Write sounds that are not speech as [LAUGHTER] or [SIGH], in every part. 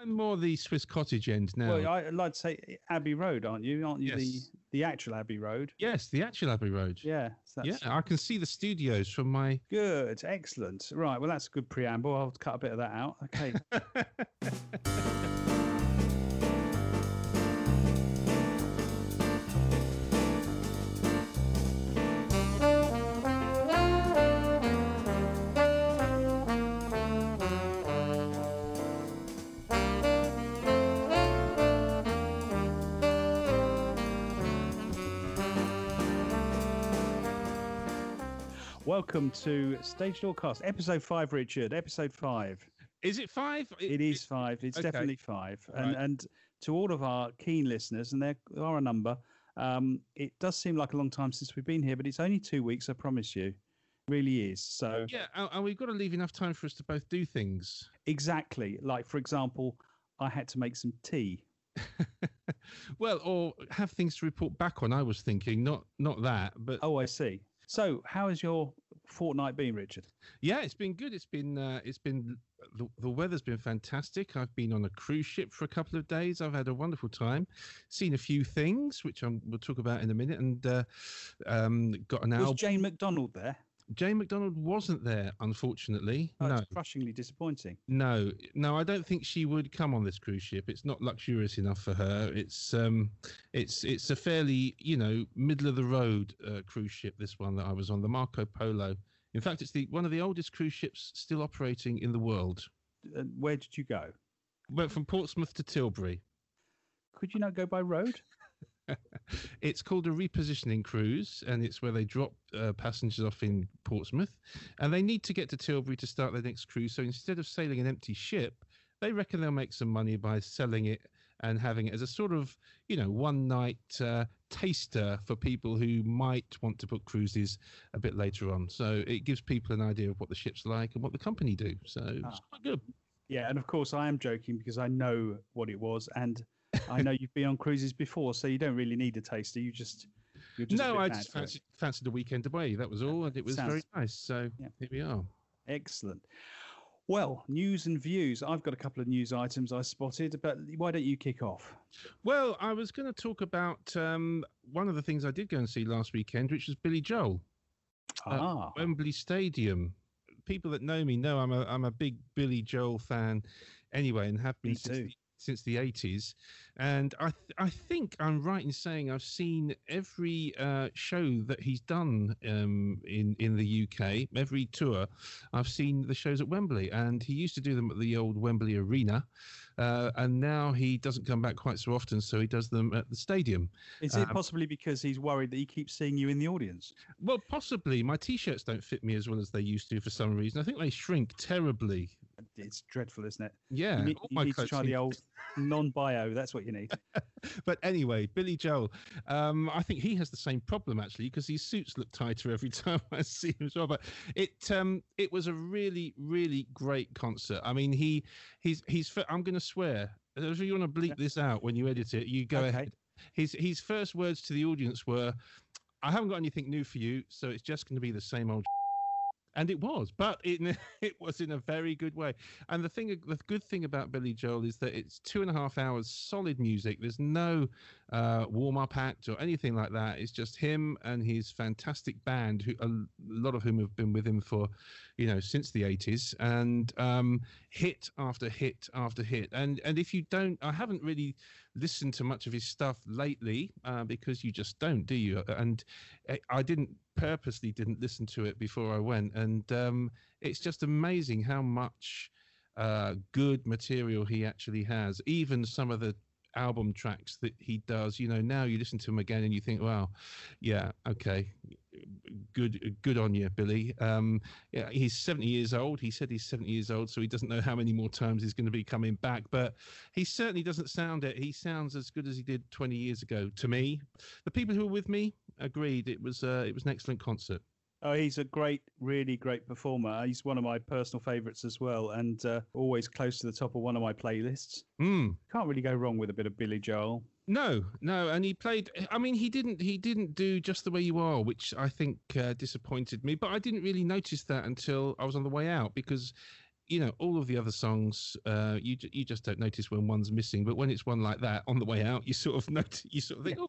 I'm more the Swiss Cottage end now. Well, I, I'd like to say Abbey Road, aren't you? Aren't you Yes. the the actual Abbey Road? yes, the actual Abbey Road. Yeah. So yeah, I can see the studios from my. Good. Excellent. Right. Well, that's a good preamble. I'll cut a bit of that out. Okay. [LAUGHS] Welcome to Stage Door Cast, episode five, Richard. Episode five. Is it five? It is five. It's okay. definitely five. And right. and to all of our keen listeners, and there are a number, um, it does seem like a long time since we've been here, but it's only two weeks. I promise you, really is. So Yeah, and and we've got to leave enough time for us to both do things. exactly, like for example, I had to make some tea. [LAUGHS] Well, or have things to report back on. I was thinking, not not that, but Oh, I see. So, how has your fortnight been, Richard? yeah, it's been good. It's been uh, it's been the, the weather's been fantastic. I've been on a cruise ship for a couple of days. I've had a wonderful time, seen a few things which I'm, we'll talk about in a minute, and uh, um, got an Was album. Jane McDonald there? Jane McDonald wasn't there, unfortunately. Oh, no, crushingly disappointing. no, no. I don't think she would come on this cruise ship. It's not luxurious enough for her. It's um, it's it's a fairly you know middle of the road uh, cruise ship. This one that I was on, the Marco Polo. In fact, it's the one of the oldest cruise ships still operating in the world. Uh, where did you go? Went from Portsmouth to Tilbury. Could you not go by road? [LAUGHS] It's called a repositioning cruise, and it's where they drop uh, passengers off in Portsmouth, and they need to get to Tilbury to start their next cruise. So instead of sailing an empty ship, they reckon they'll make some money by selling it and having it as a sort of, you know, one night uh, taster for people who might want to book cruises a bit later on. So it gives people an idea of what the ship's like and what the company do. So it's quite good. Yeah, and of course I am joking because I know what it was, and I know you've been on cruises before, so you don't really need a taster. You just you're just no, I just fancied, fancied a weekend away. That was all, and it was Sounds- very nice. So Yeah. here we are. excellent. Well, news and views. I've got a couple of news items I spotted, but why don't you kick off? Well, I was going to talk about um, one of the things I did go and see last weekend, which was Billy Joel Ah, Wembley Stadium. People that know me know I'm a I'm a big Billy Joel fan, anyway, and have been Me since too. the, since the 80s. And I th- I think I'm right in saying I've seen every uh, show that he's done um, in in the UK, every tour. I've seen the shows at Wembley, and he used to do them at the old Wembley Arena, uh, and now he doesn't come back quite so often, so he does them at the stadium. is it possibly because he's worried that he keeps seeing you in the audience? Well, possibly my t-shirts don't fit me as well as they used to for some reason. I think they shrink terribly. It's dreadful, isn't it? Yeah, you need, you need to try the old non-bio. That's what you need. [LAUGHS] But anyway, Billy Joel, um, I think he has the same problem actually because his suits look tighter every [LAUGHS] time I see him as well. But it um, it was a really really great concert. I mean, he he's he's. I'm going to swear. If you want to bleep this out when you edit it, you go Okay. ahead. His his first words to the audience were, "I haven't got anything new for you, so it's just going to be the same old." And it was, but it [LAUGHS] it was in a very good way. And the thing, the good thing about Billy Joel is that it's two and a half hours solid music. There's no uh, warm up act or anything like that. It's just him and his fantastic band, who a lot of whom have been with him for, you know, since the 80s, and um, hit after hit after hit. And and if you don't, I haven't really listened to much of his stuff lately uh, because you just don't, do you? And I- I didn't purposely didn't listen to it before I went, and um, it's just amazing how much uh, good material he actually has. Even some of the album tracks that he does, you know, now you listen to him again and you think, wow, yeah, okay, good, good on you, Billy. Um, yeah, he's 70 years old. He said he's 70 years old, so he doesn't know how many more times he's going to be coming back, but he certainly doesn't sound it. He sounds as good as he did 20 years ago to me. The people who were with me agreed it was uh, it was an excellent concert. Oh, he's a great, really great performer. He's one of my personal favourites as well, and uh, always close to the top of one of my playlists. Mm. Can't really go wrong with a bit of Billy Joel. No, no, and he played. I mean, he didn't. He didn't do just the way you are, which I think uh, disappointed me. But I didn't really notice that until I was on the way out because you know, all of the other songs, uh, you you just don't notice when one's missing. But when it's one like that on the way out, you sort of [LAUGHS] notice, you sort of think, oh,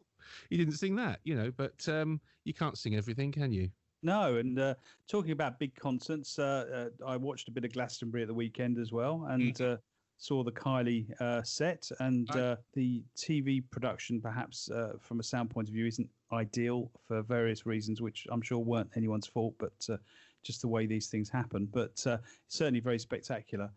you didn't sing that, you know. But um, you can't sing everything, can you? No, and uh, talking about big concerts, uh, uh, I watched a bit of Glastonbury at the weekend as well, and uh, saw the Kylie uh, set. And uh, the TV production, perhaps uh, from a sound point of view, isn't ideal for various reasons, which I'm sure weren't anyone's fault, but uh, just the way these things happen. But uh, certainly very spectacular.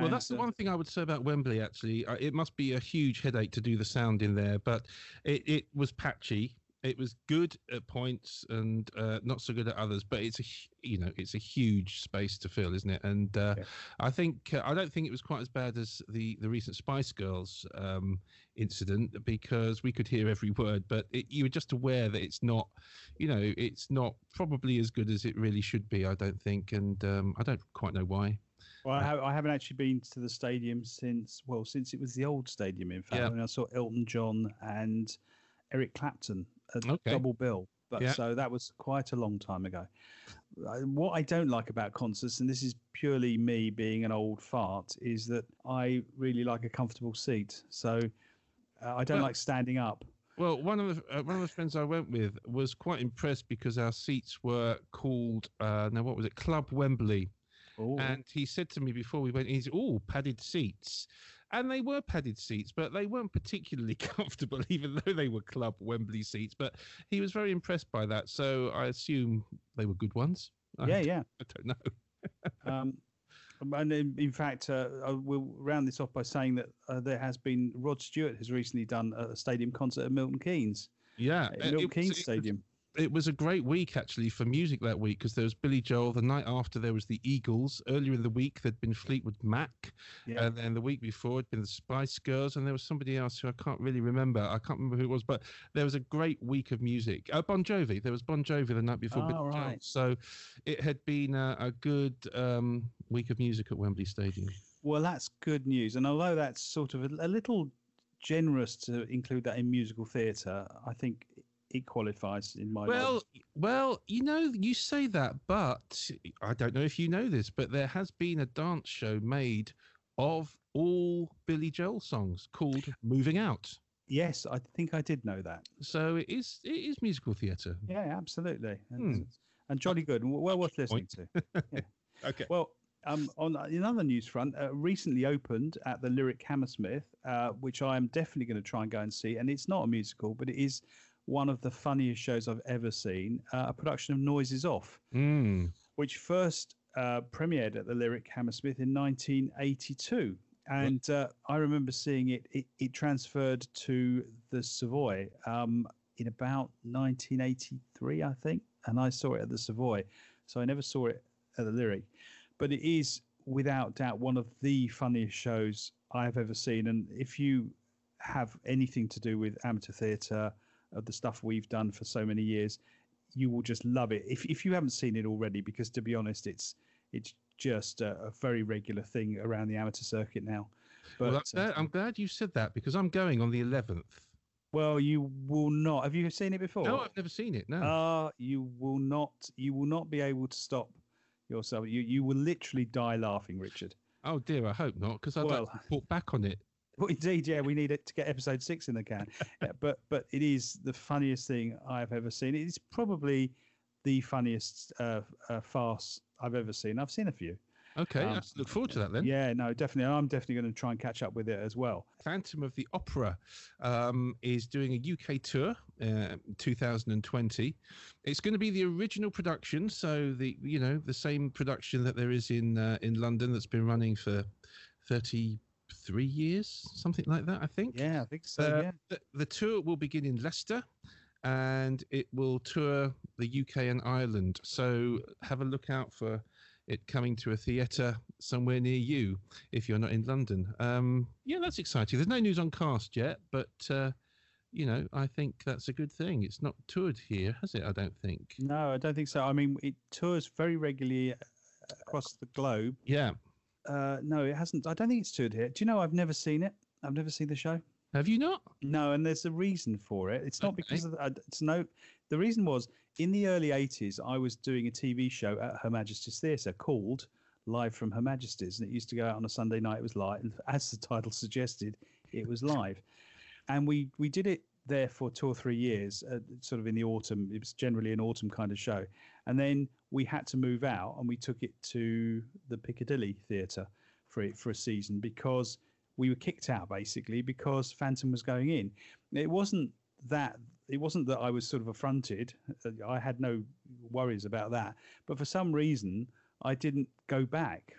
Well, that's the uh, one thing I would say about Wembley. Actually, it must be a huge headache to do the sound in there, but it, it was patchy. It was good at points and uh, not so good at others. But it's a you know it's a huge space to fill, isn't it? And uh, Yeah. I think uh, I don't think it was quite as bad as the the recent Spice Girls um, incident because we could hear every word, but it, you were just aware that it's not, you know, it's not probably as good as it really should be. I don't think, and um, I don't quite know why. Well, I, ha- I haven't actually been to the stadium since well, since it was the old stadium. In fact, Yeah. when I saw Elton John and Eric Clapton at Okay. double bill. But Yeah. so that was quite a long time ago. What I don't like about concerts, and this is purely me being an old fart, is that I really like a comfortable seat. So uh, I don't Well- like standing up. Well, one of the uh, one of the friends I went with was quite impressed because our seats were called uh, now what was it Club Wembley, Oh, and he said to me before we went, he's all padded seats, and they were padded seats, but they weren't particularly [LAUGHS] comfortable, even though they were Club Wembley seats. But he was very impressed by that, so I assume they were good ones. I, yeah, yeah. [LAUGHS] I don't know. [LAUGHS] Um, and in, in fact, uh, I will round this off by saying that uh, there has been Rod Stewart has recently done a stadium concert at Milton Keynes, Yeah, Milton Keynes Stadium. It was a great week actually for music that week because there was Billy Joel. The night after there was the Eagles. Earlier in the week there'd been Fleetwood Mac, Yeah. and then the week before it'd been the Spice Girls, and there was somebody else who I can't really remember. I can't remember who it was, but there was a great week of music. Uh, bon Jovi. There was Bon Jovi the night before. Oh, right. So it had been a, a good um, week of music at Wembley Stadium. Well, that's good news. And although that's sort of a, a little generous to include that in musical theatre, I think it qualifies in my Well, mind. well, you know, you say that, but I don't know if you know this, but there has been a dance show made of all Billy Joel songs called "Moving Out." Yes, I think I did know that. So it is it is musical theatre. Yeah, absolutely. And, Hmm. and jolly good and well worth listening to. [LAUGHS] Okay. Well, um, on another news front, uh, recently opened at the Lyric Hammersmith, uh, which I am definitely going to try and go and see. And it's not a musical, but it is one of the funniest shows I've ever seen. Uh, a production of Noises Off, Mm. which first uh, premiered at the Lyric Hammersmith in 1982. And uh, I remember seeing it, it, it transferred to the Savoy um, in about 1983, I think. And I saw it at the Savoy. So I never saw it at the Lyric. But it is without doubt one of the funniest shows I've ever seen. And if you have anything to do with amateur theatre, of the stuff we've done for so many years, you will just love it. If if you haven't seen it already, because to be honest, it's it's just a, a very regular thing around the amateur circuit now. But well, I'm glad, I'm glad you said that because I'm going on the 11th. well, you will not. Have you seen it before? No, I've never seen it. No. Ah, you will not. You will not be able to stop yourself. You you will literally die laughing, Richard. oh dear, I hope not because I'd well- like to report back on it. [LAUGHS] Well, indeed, yeah, we need it to get episode six in the can. Yeah, [LAUGHS] but but it is the funniest thing I've ever seen. It is probably the funniest uh, uh, farce I've ever seen. I've seen a few. Okay, Um, let's look forward to that then. Yeah, no, definitely. I'm definitely going to try and catch up with it as well. Phantom of the Opera um, is doing a UK tour, uh, 2020. It's going to be the original production, so the you know the same production that there is in uh, in London that's been running for 33 years, something like that, I think. Yeah, I think so. Uh, yeah. the, the tour will begin in Leicester, and it will tour the UK and Ireland. So have a look out for it coming to a theatre somewhere near you if you're not in London. Um, yeah, that's exciting. There's no news on cast yet, but uh, you know, I think that's a good thing. It's not toured here, has it? I don't think. No, I don't think so. I mean, it tours very regularly across the globe. Yeah. Uh, no, it hasn't. I don't think it's toured here. Do you know? I've never seen it. I've never seen the show. Have you not? No, and there's a reason for it. It's not Okay. because of the, uh, it's no. The reason was in the early '80s, I was doing a TV show at Her Majesty's Theatre called live from Her Majesty's, and it used to go out on a Sunday night. It was live, and [LAUGHS] as the title suggested, it was live, and we we did it there for two or three years, uh, sort of in the autumn. It was generally an autumn kind of show, and then we had to move out, and we took it to the Piccadilly Theatre for it for a season because we were kicked out basically because Phantom was going in. It wasn't that it wasn't that I was sort of affronted. I had no worries about that. But for some reason, I didn't go back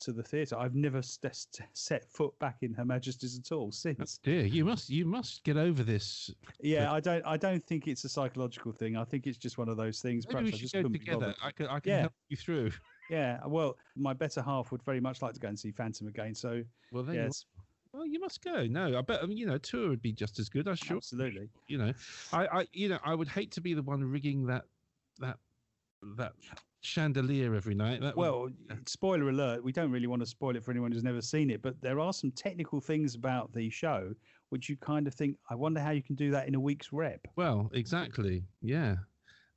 to the theatre. I've never st- [LAUGHS] set foot back in Her Majesty's at all since. Oh, dear, you must you must get over this. Yeah, I don't. I don't think it's a psychological thing. I think it's just one of those things. Maybe we Perhaps I should just go together. I can I can Yeah. help you through. Yeah. Well, my better half would very much like to go and see Phantom again. So Well, yes. Well, you must go. No, I bet I mean, you know, a tour would be just as good. I'm sure. absolutely. You know, I, I, you know, I would hate to be the one rigging that, that, that chandelier every night. That Well, spoiler alert, we don't really want to spoil it for anyone who's never seen it, but there are some technical things about the show which you kind of think, I wonder how you can do that in a week's rep. well, exactly. Yeah.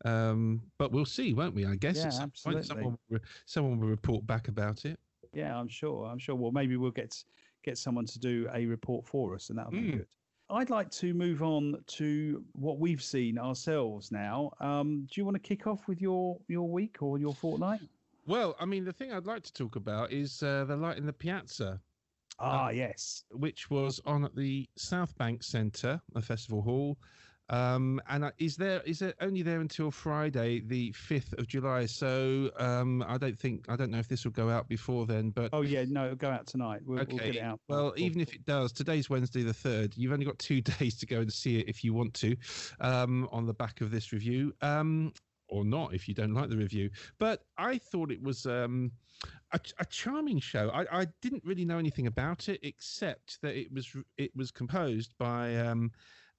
Um, but we'll see, won't we? I guess Yeah, at some point absolutely. someone, someone will report back about it. Yeah, I'm sure. I'm sure. Well, maybe we'll get get someone to do a report for us, and that'll be Mm. good. I'd like to move on to what we've seen ourselves now. Um, do you want to kick off with your your week or your fortnight? Well, I mean, the thing I'd like to talk about is uh, the light in the piazza. Ah, yes. which was on at the South Bank Centre, a festival hall. Um, and is there is it only there until Friday, the fifth of July? So um, I don't think I don't know if this will go out before then, but Oh, yeah. No, it'll go out tonight. We'll, we'll get it out. well, before- even if it does, today's Wednesday the third. You've only got two [LAUGHS] days to go and see it if you want to, um, on the back of this review, um, or not if you don't like the review. But I thought it was um, a, a charming show. I, I didn't really know anything about it except that it was it was composed by um,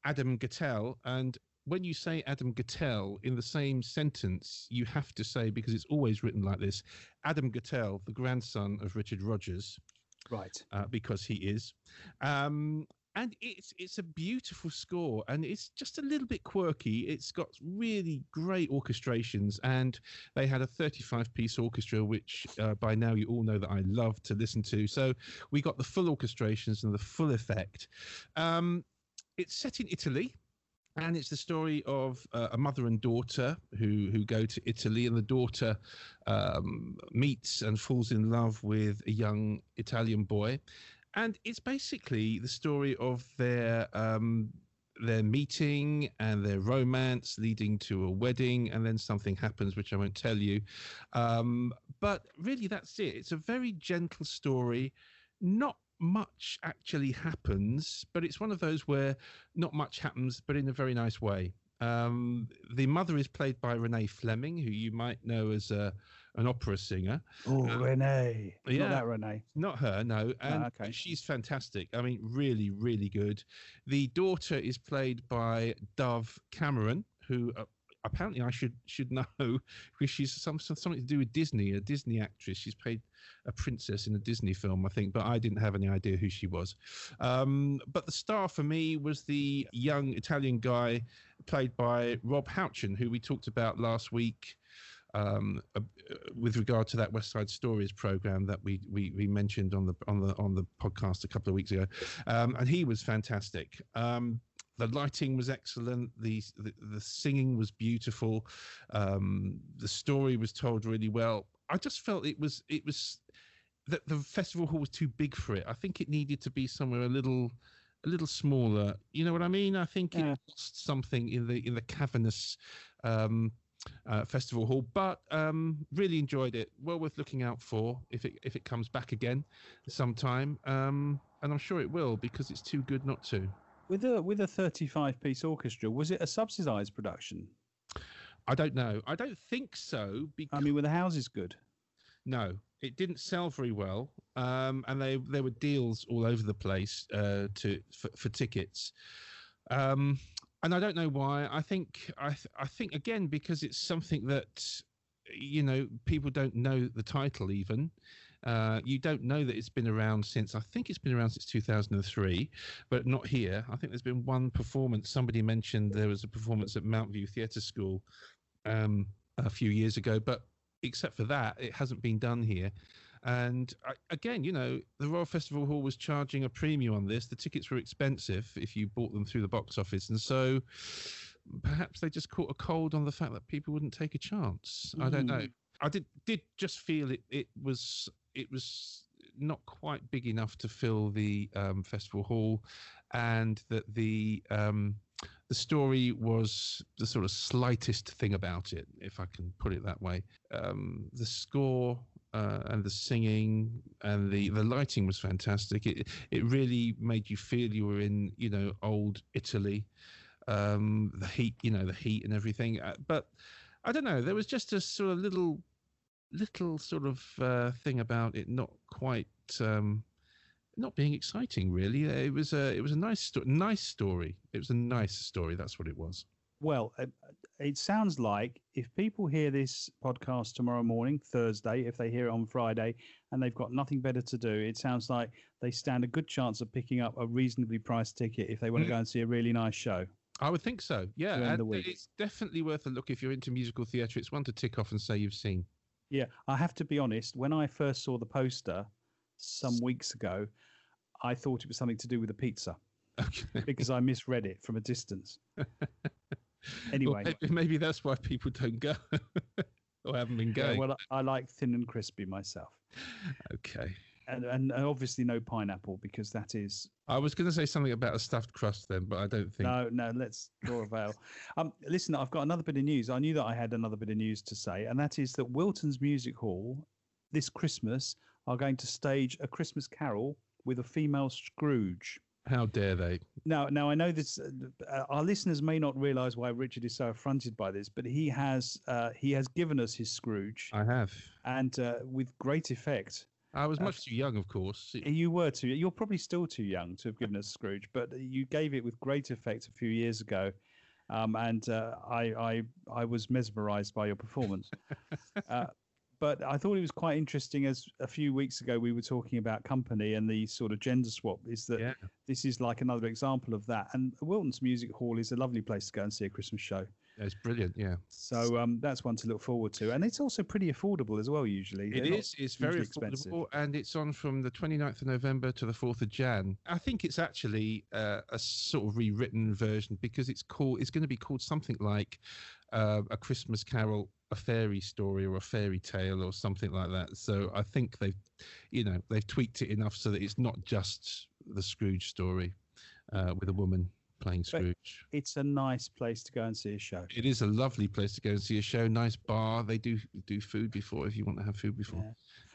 Adam Guettel, and when you say Adam Guettel in the same sentence, you have to say because it's always written like this: Adam Guettel, the grandson of Richard Rodgers right. uh, because he is. Um, and it's it's a beautiful score, and it's just a little bit quirky. It's got really great orchestrations, and they had a 35-piece orchestra, which uh, by now you all know that I love to listen to. So we got the full orchestrations and the full effect. Um, it's set in Italy, and it's the story of uh, a mother and daughter who who go to Italy, and the daughter um, meets and falls in love with a young Italian boy, and it's basically the story of their um, their meeting and their romance leading to a wedding, and then something happens which I won't tell you. Um, but really, that's it. It's a very gentle story, not much actually happens, but it's one of those where not much happens, but in a very nice way. Um, the mother is played by Renee Fleming, who you might know as a, an opera singer. Oh, Uh, Renee. yeah. Not that Renee. Not her, no. And okay. she's fantastic. I mean, really, really good. The daughter is played by Dove Cameron, who uh, apparently I should should know [LAUGHS] because she's some, some something to do with Disney, a Disney actress. She's played a princess in a Disney film, I think, but I didn't have any idea who she was. Um, but the star for me was the young Italian guy played by Rob Houchen, who we talked about last week um, uh, with regard to that West Side Stories program that we, we we mentioned on the on the on the podcast a couple of weeks ago, um, and he was fantastic. Um, the lighting was excellent. The, the the singing was beautiful. Um, the story was told really well. I just felt it was it was that the festival hall was too big for it. I think it needed to be somewhere a little a little smaller. You know what I mean? I think Yeah. it lost something in the in the cavernous um, uh, festival hall, but um, really enjoyed it. Well worth looking out for if it if it comes back again sometime, um, and I'm sure it will because it's too good not to. With a with a 35 piece orchestra, was it a subsidized production? I don't know. I don't think so because I mean, were the houses good? no, it didn't sell very well, um, and they there were deals all over the place uh, to for, for tickets. Um, and I don't know why. I think I th- I think again because it's something that you know people don't know the title even. Uh, you don't know that it's been around since I think it's been around since 2003, but not here. I think there's been one performance. Somebody mentioned there was a performance at Mountview Theatre School um, a few years ago, but except for that, it hasn't been done here. And again, you know, the Royal Festival Hall was charging a premium on this. The tickets were expensive if you bought them through the box office, and so perhaps they just caught a cold on the fact that people wouldn't take a chance. I don't know. Mm. I did did just feel it. It was it was not quite big enough to fill the um, festival hall, and that the um, the story was the sort of slightest thing about it, if I can put it that way. Um, the score uh, and the singing and the, the lighting was fantastic. It it really made you feel you were in you know old Italy. Um, the heat, you know, the heat and everything. Uh, but I don't know. There was just a sort of little little sort of uh, thing about it not quite um, not being exciting. Really, it was a it was a nice sto- nice story. It was a nice story. That's what it was. Well, uh, it sounds like if people hear this podcast tomorrow morning, Thursday, if they hear it on Friday, and they've got nothing better to do, it sounds like they stand a good chance of picking up a reasonably priced ticket if they want to go and see a really nice show. I would think so. Yeah, During the week. it's definitely worth a look if you're into musical theatre. It's one to tick off and say you've seen. Yeah, I have to be honest. When I first saw the poster some weeks ago, I thought it was something to do with a pizza Okay. [LAUGHS] because I misread it from a distance. Well, Anyway, maybe, maybe that's why people don't go [LAUGHS] or haven't been yeah, going. well, I like thin and crispy myself, okay. And, and obviously no pineapple because that is I was going to say something about a stuffed crust then, but I don't think. no, no. Let's draw a veil. [LAUGHS] Um, listen, I've got another bit of news. I knew that I had another bit of news to say, and that is that Wilton's Music Hall this Christmas are going to stage a Christmas Carol with a female Scrooge. How dare they? Now, now I know this. Uh, our listeners may not realise why Richard is so affronted by this, but he has uh, he has given us his Scrooge, I have. and uh, with great effect. I was Uh, much too young, of course. You were too. You're probably still too young to have given us Scrooge, but you gave it with great effect a few years ago, um, and uh, I, I I was mesmerised by your performance. [LAUGHS] uh, but I thought it was quite interesting as a few weeks ago we were talking about company and the sort of gender swap. Is that Yeah. this is like another example of that? And Wilton's Music Hall is a lovely place to go and see a Christmas show. It's brilliant. Yeah. So um, that's one to look forward to, and it's also pretty affordable as well. Usually, It They're not is. It's very hugely expensive. affordable, and it's on from the 29th of November to the 4th of Jan. I think it's actually uh, a sort of rewritten version because it's called. It's going to be called something like uh, a Christmas Carol, a fairy story, or a fairy tale, or something like that. So I think they've, you know, they've tweaked it enough so that it's not just the Scrooge story uh, with a woman playing Scrooge. It's a nice place to go and see a show. It is a lovely place to go and see a show. Nice bar. They do do food before if you want to have food before.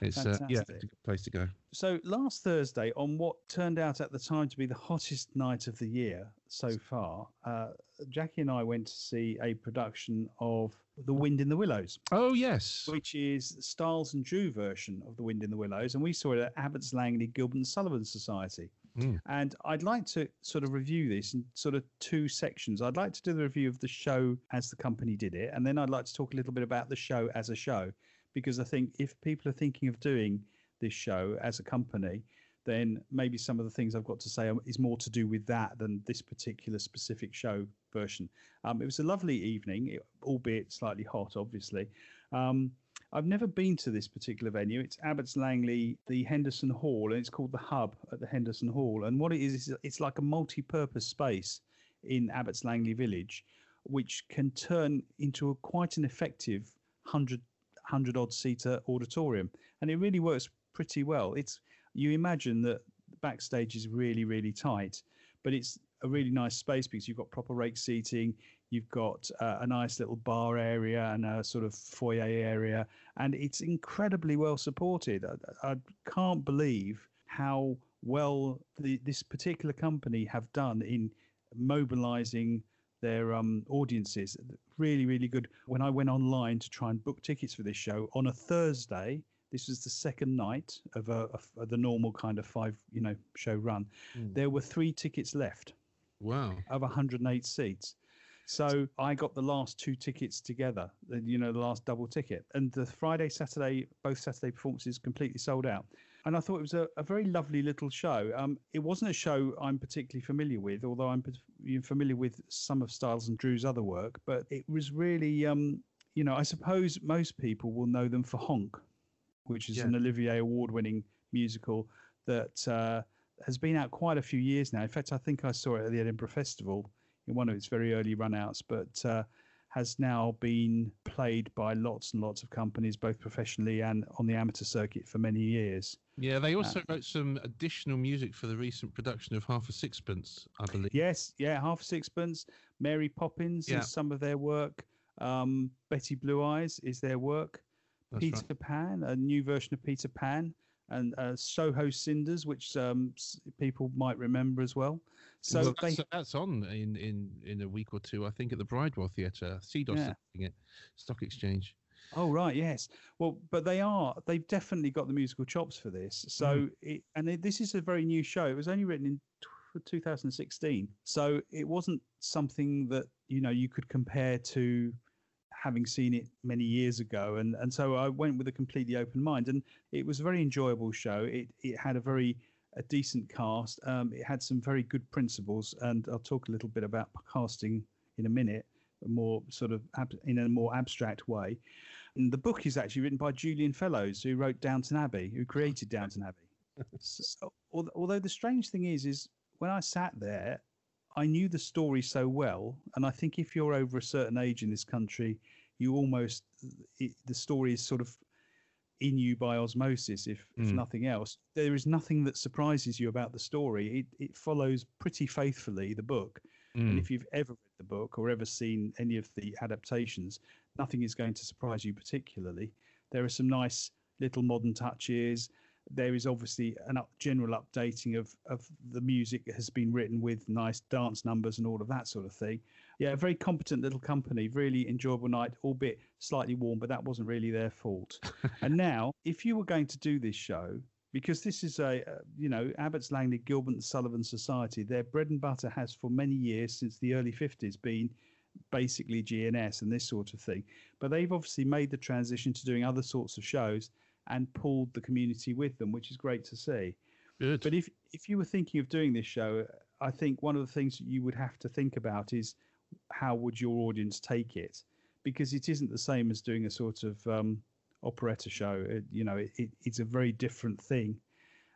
Yeah. It's uh, yeah, it's a good place to go. So last Thursday, on what turned out at the time to be the hottest night of the year so far, uh, Jackie and I went to see a production of The Wind in the Willows, Oh yes, which is Stiles and Drewe version of The Wind in the Willows, and we saw it at Abbots Langley Gilbert and Sullivan Society. Mm. And I'd like to sort of review this in sort of two sections. I'd like to do the review of the show as the company did it, and then I'd like to talk a little bit about the show as a show, because I think if people are thinking of doing this show as a company, then maybe some of the things I've got to say is more to do with that than this particular specific show version. Um, it was a lovely evening, albeit slightly hot, obviously. Um, I've never been to this particular venue. It's Abbots Langley, the Henderson Hall, and it's called the Hub at the Henderson Hall. And what it is, is it's like a multi-purpose space in Abbots Langley Village, which can turn into a, quite an effective 100, 100 odd seater auditorium. And it really works pretty well. It's you imagine that backstage is really, really tight, but it's a really nice space because you've got proper rake seating, you've got uh, a nice little bar area and a sort of foyer area, and it's incredibly well supported. I, I can't believe how well the, this particular company have done in mobilizing their um, audiences. Really, really good. When I went online to try and book tickets for this show on a Thursday, this was the second night of, a, of the normal kind of five, you know, show run. Mm. There were three tickets left Wow. of 108 seats. So I got the last two tickets together, the- you know, the last double ticket. And the Friday, Saturday, both Saturday performances completely sold out. And I thought it was a, a very lovely little show. Um, it wasn't a show I'm particularly familiar with, although I'm pat- you know, familiar with some of Stiles and Drewe's other work. But it was really, um, you know, I suppose most people will know them for Honk, which is Yeah. an Olivier Award-winning musical that uh, has been out quite a few years now. In fact, I think I saw it at the Edinburgh Festival in one of its very early run-outs, but uh, has now been played by lots and lots of companies, both professionally and on the amateur circuit for many years. Yeah, they also wrote some additional music for the recent production of Half a Sixpence, I believe. Yes, yeah, Half a Sixpence, Mary Poppins Yeah. is some of their work. Um, Betty Blue Eyes is their work. That's Peter right. Pan, a new version of Peter Pan, and uh, Soho Cinders, which um, people might remember as well. So Well, they, that's, that's on in, in, in a week or two, I think, at the Bridewell Theatre. CDOS Yeah. is doing it, Stock Exchange. oh right, yes. Well, but they are, they've definitely got the musical chops for this. So, Mm. it, and it, this is a very new show. It was only written in tw 2016, so it wasn't something that you know you could compare to having seen it many years ago and and so I went with a completely open mind and it was a very enjoyable show. It it had a very a decent cast. Um it had some very good principles and I'll talk a little bit about casting in a minute more sort of ab- in a more abstract way. And the book is actually written by Julian Fellowes who wrote Downton Abbey who created Downton Abbey. [LAUGHS] So, al- although the strange thing is is when I sat there I knew the story so well, and I think if you're over a certain age in this country, you almost it, the story is sort of in you by osmosis, if, if Mm. nothing else. There is nothing that surprises you about the story. It it follows pretty faithfully the book, and Mm. if you've ever read the book or ever seen any of the adaptations, nothing is going to surprise you particularly. There are some nice little modern touches. There is obviously an up, general updating of, of the music that has been written with nice dance numbers and all of that sort of thing. Yeah, a very competent little company, really enjoyable night, albeit slightly warm, but that wasn't really their fault. [LAUGHS] and now, if you were going to do this show, because this is a, uh, you know, Abbots Langley Gilbert and Sullivan Society, their bread and butter has for many years, since the early 50s, been basically GNS and this sort of thing. But they've obviously made the transition to doing other sorts of shows and pulled the community with them, which is great to see. Good. But if if you were thinking of doing this show, I think one of the things that you would have to think about is how would your audience take it, because it isn't the same as doing a sort of um, operetta show. It, you know, it, it, it's a very different thing,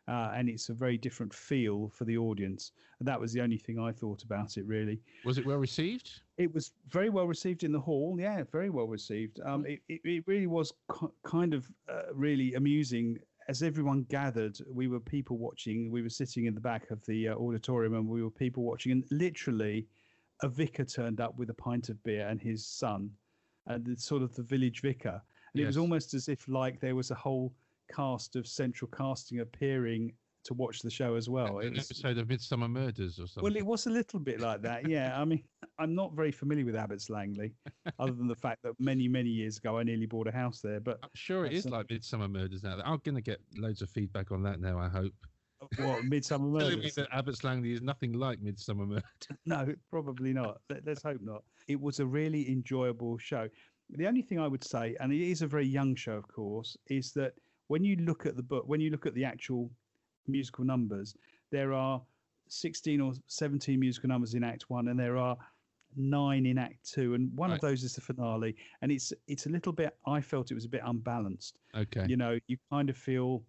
uh, and it's a very different feel for the audience. And that was the only thing I thought about it really. Was it well received? It was very well received in the hall. Yeah, very well received. Um, it, it, it really was ki- kind of uh, really amusing. As everyone gathered, we were people watching. We were sitting in the back of the uh, auditorium and we were people watching. And literally, a vicar turned up with a pint of beer and his son, and it's sort of the village vicar. And it was almost as if like there was a whole cast of central casting appearing to watch the show as well. An episode of Midsomer Murders or something. well, it was a little bit like that. Yeah. I mean, [LAUGHS] I'm not very familiar with Abbots Langley, other than the fact that many, many years ago I nearly bought a house there. But I'm sure it is that's uh, like Midsomer Murders now. I'm going to get loads of feedback on that now, I hope. what, Midsomer [LAUGHS] Murders? that Abbots Langley is nothing like Midsomer Murders. [LAUGHS] No, probably not. Let- Let's hope not. It was a really enjoyable show. The only thing I would say, and it is a very young show, of course, is that when you look at the book, when you look at the actual musical numbers, there are 16 or 17 musical numbers in Act One, and there are nine in Act Two, and one Right. of those is the finale. And it's it's a little bit. I felt it was a bit unbalanced. Okay. You know, you kind of feel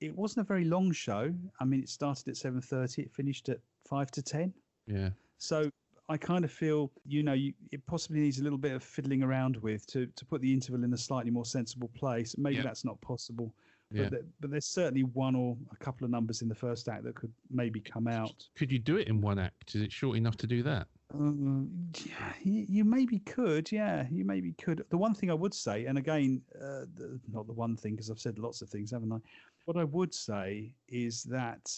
it wasn't a very long show. I mean, it started at 7:30, it finished at five to ten. Yeah. So I kind of feel, you know, you, it possibly needs a little bit of fiddling around with to, to put the interval in a slightly more sensible place. Maybe Yeah. that's not possible, Yeah. but, but there's certainly one or a couple of numbers in the first act that could maybe come out. Could you do it in one act? Is it short enough to do that? Uh, you, you maybe could, yeah, you maybe could. The one thing I would say, and again, uh, the, not the one thing because I've said lots of things, haven't I? What I would say is that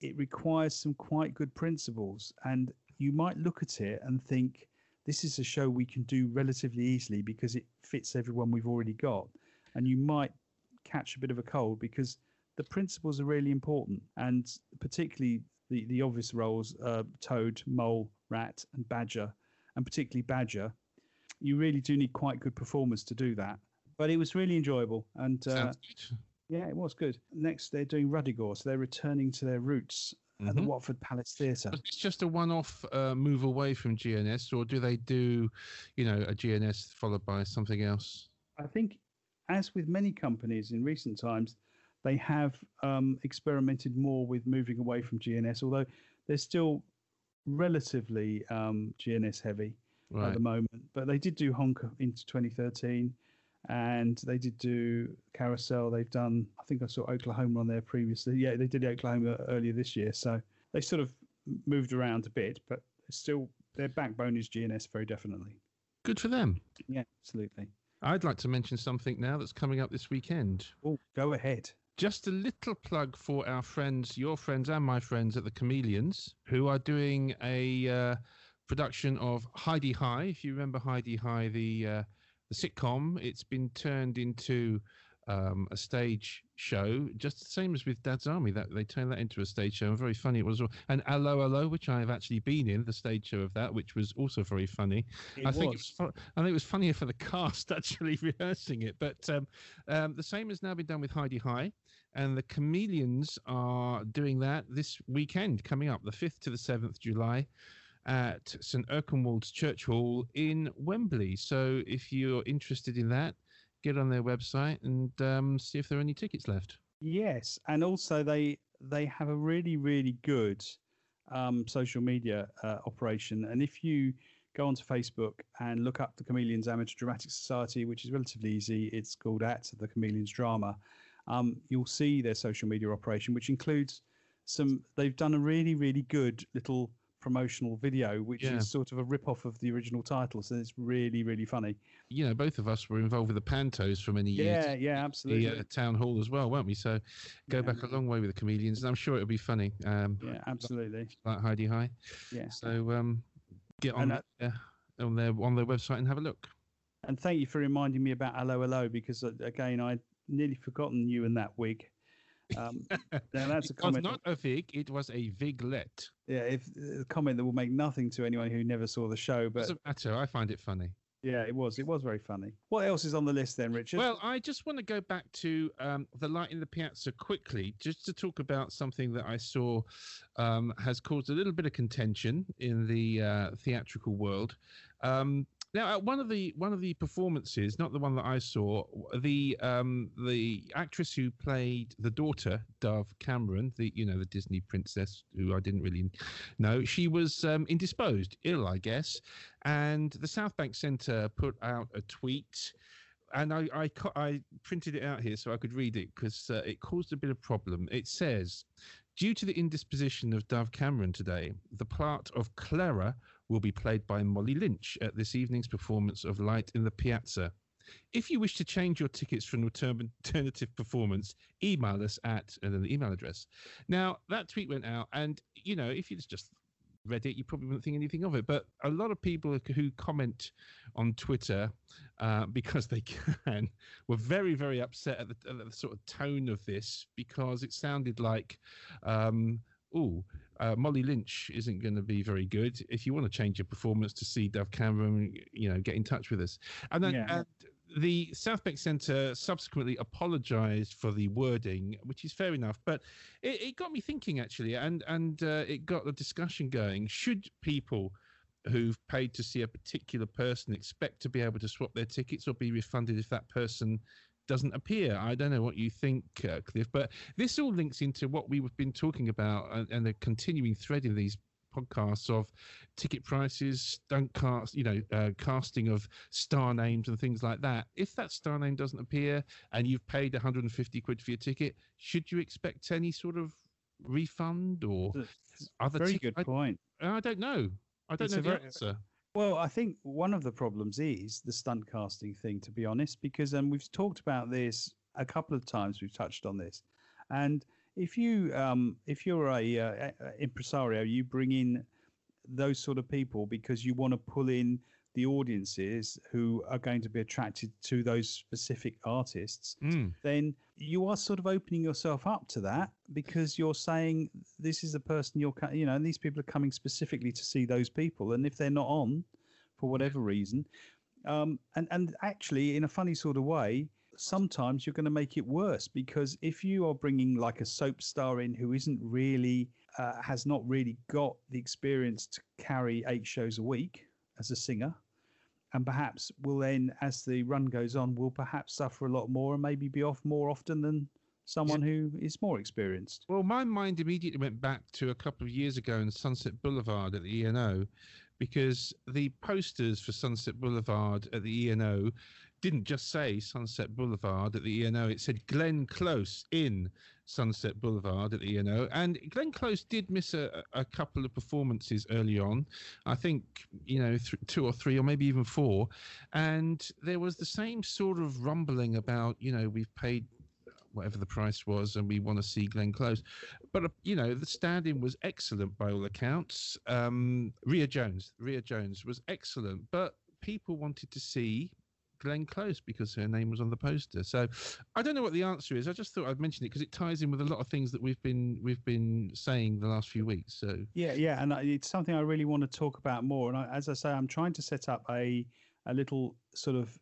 it requires some quite good principles, and you might look at it and think this is a show we can do relatively easily because it fits everyone we've already got, and you might catch a bit of a cold because the principles are really important, and particularly the, the obvious roles uh, toad, mole, rat, and badger, and particularly badger. You really do need quite good performers to do that. But it was really enjoyable, and uh, yeah, it was good. Next, they're doing Ruddigore, so they're returning to their roots at the Mhm. Watford Palace Theatre. It's just a one-off uh, move away from GNS, or do they do, you know, a GNS followed by something else? I think as with many companies in recent times, they have um, experimented more with moving away from GNS, although they're still relatively um, GNS heavy Right. at the moment. But they did do Honka into 2013, and they did do Carousel. They've done, I think I saw Oklahoma on there previously. Yeah, they did Oklahoma earlier this year. So they sort of moved around a bit, but still their backbone is GNS very definitely. Good for them. Yeah, absolutely. I'd like to mention something now that's coming up this weekend. Oh, go ahead. Just a little plug for our friends, your friends, and my friends at the Chameleons, who are doing a uh, production of Hi-de-Hi. If you remember Hi-de-Hi, the uh, the sitcom, it's been turned into um, a stage show, just the same as with Dad's Army. That they turned that into a stage show, and very funny it was. And Allo Allo, which I have actually been in, the stage show of that, which was also very funny. It I think it was. was. I think it was funnier for the [LAUGHS] cast actually [LAUGHS] rehearsing it. But um, um, the same has now been done with Hi-de-Hi, and the Chameleons are doing that this weekend, coming up the fifth to the seventh July. At St Erkenwald's Church Hall in Wembley. So, if you're interested in that, get on their website and um, see if there are any tickets left. Yes, and also they they have a really really good um, social media uh, operation. And if you go onto Facebook and look up the Chameleons Amateur Dramatic Society, which is relatively easy, it's called at the Chameleons Drama. Um, you'll see their social media operation, which includes some. They've done a really really good little promotional video, which Yeah. is sort of a rip off of the original title. So it's really really funny. You know, both of us were involved with the Pantos for many years. Yeah, yeah, the absolutely. uh, town hall as well, weren't we? So go Yeah. back a long way with the comedians, and I'm sure it'll be funny. Um, Yeah, absolutely. like Hi-de-Hi. Yeah. So um, get on And, uh, their, on their on their website and have a look. And thank you for reminding me about Hello Hello because uh, again I'd nearly forgotten you and that wig. Um, [LAUGHS] now that's a it was comment. not a vig; it was a viglet. yeah, if a comment that will make nothing to anyone who never saw the show, but Doesn't matter. I find it funny. yeah, it was. It was very funny. What else is on the list then, Richard? Well, I just want to go back to um, the light in the piazza quickly, just to talk about something that I saw um, has caused a little bit of contention in the uh, theatrical world. Um, now, at one of the one of the performances, not the one that I saw, the um, the actress who played the daughter, Dove Cameron, the you know the Disney princess who I didn't really know, she was um, indisposed, ill, I guess, and the South Bank Centre put out a tweet and I, I I printed it out here so I could read it because uh, it caused a bit of problem. It says, due to the indisposition of Dove Cameron today, the part of Clara will be played by Molly Lynch at this evening's performance of Light in the Piazza. If you wish to change your tickets for an alternative performance, email us at and then the email address. Now that tweet went out, and you know if you just read it, you probably wouldn't think anything of it. But a lot of people who comment on Twitter uh, [LAUGHS] because they can, were very, very upset at the, at the sort of tone of this because it sounded like, um, oh, uh, Molly Lynch isn't going to be very good. If you want to change your performance to see Dove Cameron, you know, get in touch with us. And then Yeah. and the South Bank Centre subsequently apologised for the wording, which is fair enough. But it, it got me thinking actually, and and uh, it got the discussion going. Should people who've paid to see a particular person expect to be able to swap their tickets or be refunded if that person doesn't appear. I don't know what you think, uh, Cliff, but this all links into what we've been talking about and, and the continuing thread in these podcasts of ticket prices, stunt cast, you know, uh, casting of star names and things like that. If that star name doesn't appear and you've paid 150 quid for your ticket, should you expect any sort of refund or That's other very ticket- good point. I, I don't know. I don't It's know the very- answer. Well, I think one of the problems is the stunt casting thing, to be honest, because um, we've talked about this a couple of times. We've touched on this, and if you um, if you're a, uh, impresario, you bring in those sort of people because you want to pull in the audiences who are going to be attracted to those specific artists Mm. then you are sort of opening yourself up to that because you're saying this is the person you're you know and these people are coming specifically to see those people and if they're not on for whatever reason um, and and actually in a funny sort of way sometimes you're going to make it worse because if you are bringing like a soap star in who isn't really uh, has not really got the experience to carry eight shows a week as a singer and perhaps will then, as the run goes on, will perhaps suffer a lot more and maybe be off more often than someone who is more experienced. Well, my mind immediately went back to a couple of years ago in Sunset Boulevard at the ENO, because the posters for Sunset Boulevard at the ENO didn't just say Sunset Boulevard at the ENO, it said Glenn Close in Sunset Boulevard at the ENO. And Glenn Close did miss a, a couple of performances early on. I think, you know, th- two or three or maybe even four. And there was the same sort of rumbling about, you know, we've paid whatever the price was, and we want to see Glenn Close. But uh, you know, the stand-in was excellent by all accounts. Um, Ria Jones, Ria Jones was excellent, but people wanted to see Glenn Close because her name was on the poster. So I don't know what the answer is. I just thought I'd mention it because it ties in with a lot of things that we've been we've been saying the last few weeks. So yeah, yeah, and it's something I really want to talk about more. And I, as I say, I'm trying to set up a a little sort of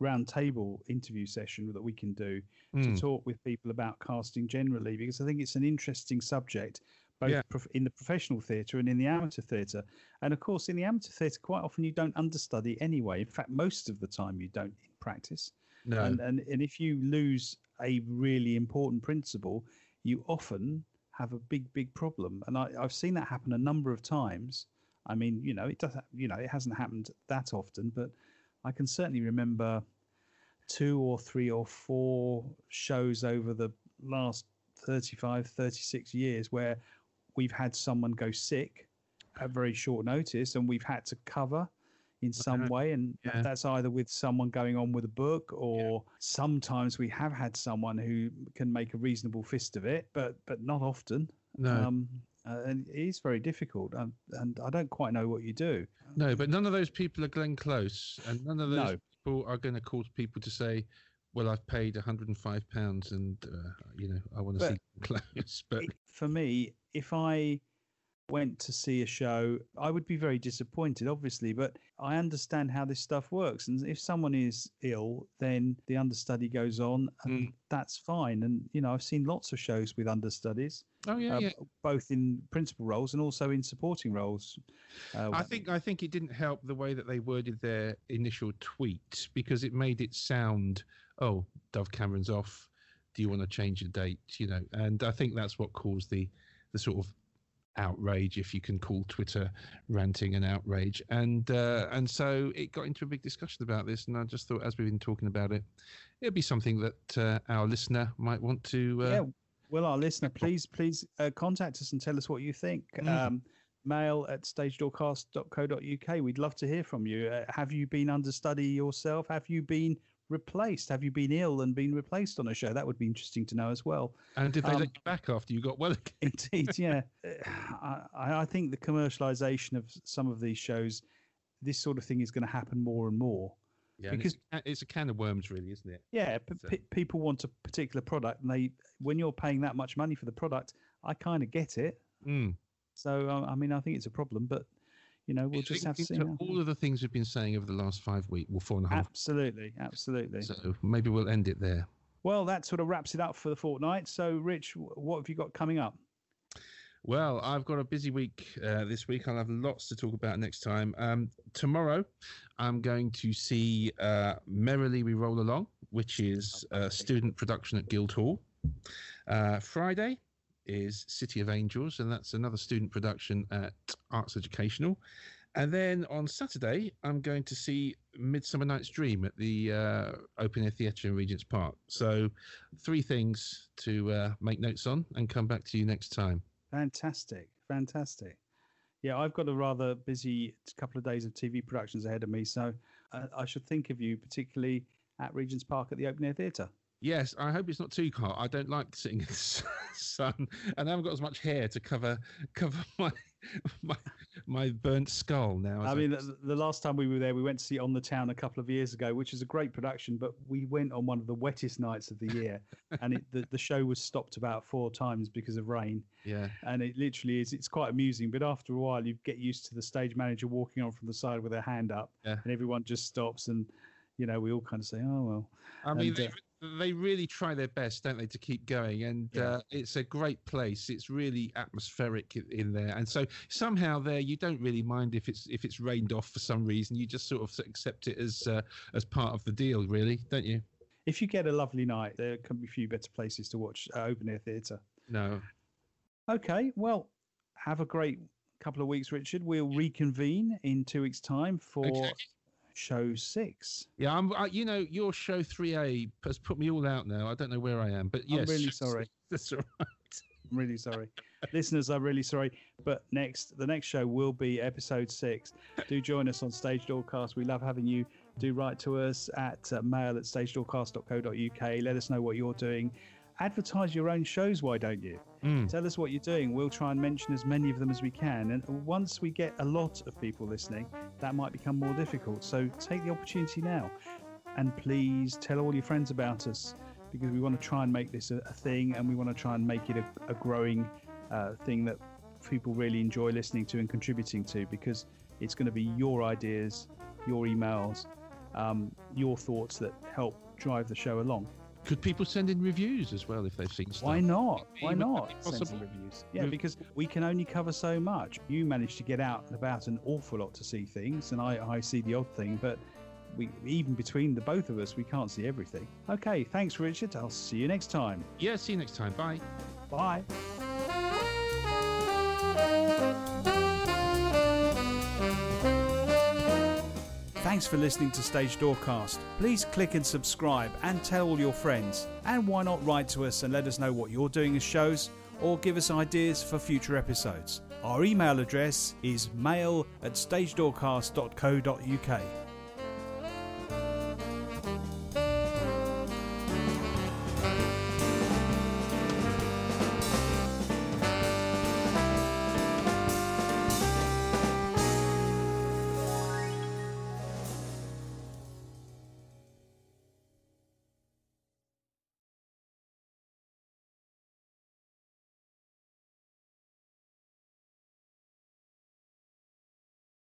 round table interview session that we can do mm. to hmm. talk with people about casting generally because I think it's an interesting subject both yeah. prof- in the professional theatre and in the amateur theatre. And of course, in the amateur theatre, quite often you don't understudy anyway. In fact, most of the time you don't in practice. No. And, and, and if you lose a really important principle, you often have a big, big problem. And I, I've seen that happen a number of times. I mean, you know, it does, you know, it hasn't happened that often, but I can certainly remember two or three or four shows over the last 35, 36 years where we've had someone go sick at very short notice and we've had to cover in some way and yeah. that's either with someone going on with a book or yeah. sometimes we have had someone who can make a reasonable fist of it but but not often no um, uh, and it is very difficult um, and i don't quite know what you do no but none of those people are glenn close and none of those no. people are going to cause people to say well, I've paid 105 pounds, and uh, you know I want to see close. [LAUGHS] But for me, if I went to see a show, I would be very disappointed, obviously. But I understand how this stuff works, and if someone is ill, then the understudy goes on, and mm. that's fine. And you know, I've seen lots of shows with understudies. Oh yeah, uh, yeah. both in principal roles and also in supporting roles. Uh, I think I think it didn't help the way that they worded their initial tweet because it made it sound oh, Dove Cameron's off. Do you want to change the date? You know, and I think that's what caused the the sort of outrage, if you can call Twitter ranting an outrage. And uh, and so it got into a big discussion about this. And I just thought, as we've been talking about it, it'd be something that uh, our listener might want to. Uh, yeah. Well, our listener, please, please uh, contact us and tell us what you think. Mm. Um, mail at stagedoorcast.co.uk. We'd love to hear from you. Uh, have you been understudy yourself? Have you been replaced? Have you been ill and been replaced on a show? That would be interesting to know as well. And did they um, let you back after you got well again? [LAUGHS] indeed, yeah. [LAUGHS] I, I think the commercialization of some of these shows, this sort of thing is going to happen more and more. Yeah, because it's, it's, a can of worms, really, isn't it? Yeah, so. p- people want a particular product, and they when you're paying that much money for the product, I kind of get it. Mm. So I mean, I think it's a problem, but you know, we'll just have to see. All of the things we've been saying over the last five weeks, well, four and a half. Absolutely, absolutely. So maybe we'll end it there. Well, that sort of wraps it up for the fortnight. So, Rich, what have you got coming up? Well, I've got a busy week uh, this week. I'll have lots to talk about next time. Um, tomorrow, I'm going to see uh, Merrily We Roll Along, which is a student production at Guildhall. Uh, Friday, is City of Angels, and that's another student production at Arts Educational. And then on Saturday, I'm going to see Midsummer Night's Dream at the uh, Open Air Theatre in Regent's Park. So, three things to uh, make notes on and come back to you next time. Fantastic. Fantastic. Yeah, I've got a rather busy couple of days of TV productions ahead of me. So, uh, I should think of you, particularly at Regent's Park at the Open Air Theatre. Yes, I hope it's not too hot. I don't like sitting in the [LAUGHS] sun, and I haven't got as much hair to cover cover [LAUGHS] my my my burnt skull now. I mean, the, the, last time we were there, we went to see On the Town a couple of years ago, which is a great production. But we went on one of the wettest nights of the year, [LAUGHS] and it, the the show was stopped about four times because of rain. Yeah, and it literally is. It's quite amusing, but after a while, you get used to the stage manager walking on from the side with their hand up, yeah. and everyone just stops and you know, we all kind of say, "Oh well." I mean, and, uh, they really try their best, don't they, to keep going? And Yeah. uh, it's a great place. It's really atmospheric in there, and so somehow there you don't really mind if it's if it's rained off for some reason. You just sort of accept it as uh, as part of the deal, really, don't you? If you get a lovely night, there can be a few better places to watch uh, open air theatre. No. Okay, well, have a great couple of weeks, Richard. We'll reconvene in two weeks' time for Okay. Show six. Yeah, I'm. I, you know, your show three A has put me all out now. I don't know where I am, but yes, I'm really [LAUGHS] sorry. [LAUGHS] That's all right. I'm really sorry. Listeners, I'm really sorry. But next, the next show will be episode six. Do join us on Stage Doorcast. We love having you. Do write to us at uh, mail at stagedoorcast.co.uk. Let us know what you're doing. Advertise your own shows, why don't you? Mm. Tell us what you're doing. We'll try and mention as many of them as we can. And once we get a lot of people listening, that might become more difficult. So take the opportunity now. And please tell all your friends about us because we want to try and make this a, a thing and we want to try and make it a, a growing uh, thing that people really enjoy listening to and contributing to because it's going to be your ideas, your emails, um, your thoughts that help drive the show along. Could people send in reviews as well if they've seen stuff? Why not? Why not? Send some reviews. Yeah, because we can only cover so much. You manage to get out and about an awful lot to see things, and I, I see the odd thing, but we even between the both of us, we can't see everything. Okay, thanks, Richard. I'll see you next time. Yeah. See you next time. Bye. Bye. Thanks for listening to Stage Doorcast. Please click and subscribe and tell all your friends. And why not write to us and let us know what you're doing as shows or give us ideas for future episodes. Our email address is mail at stagedoorcast.co.uk.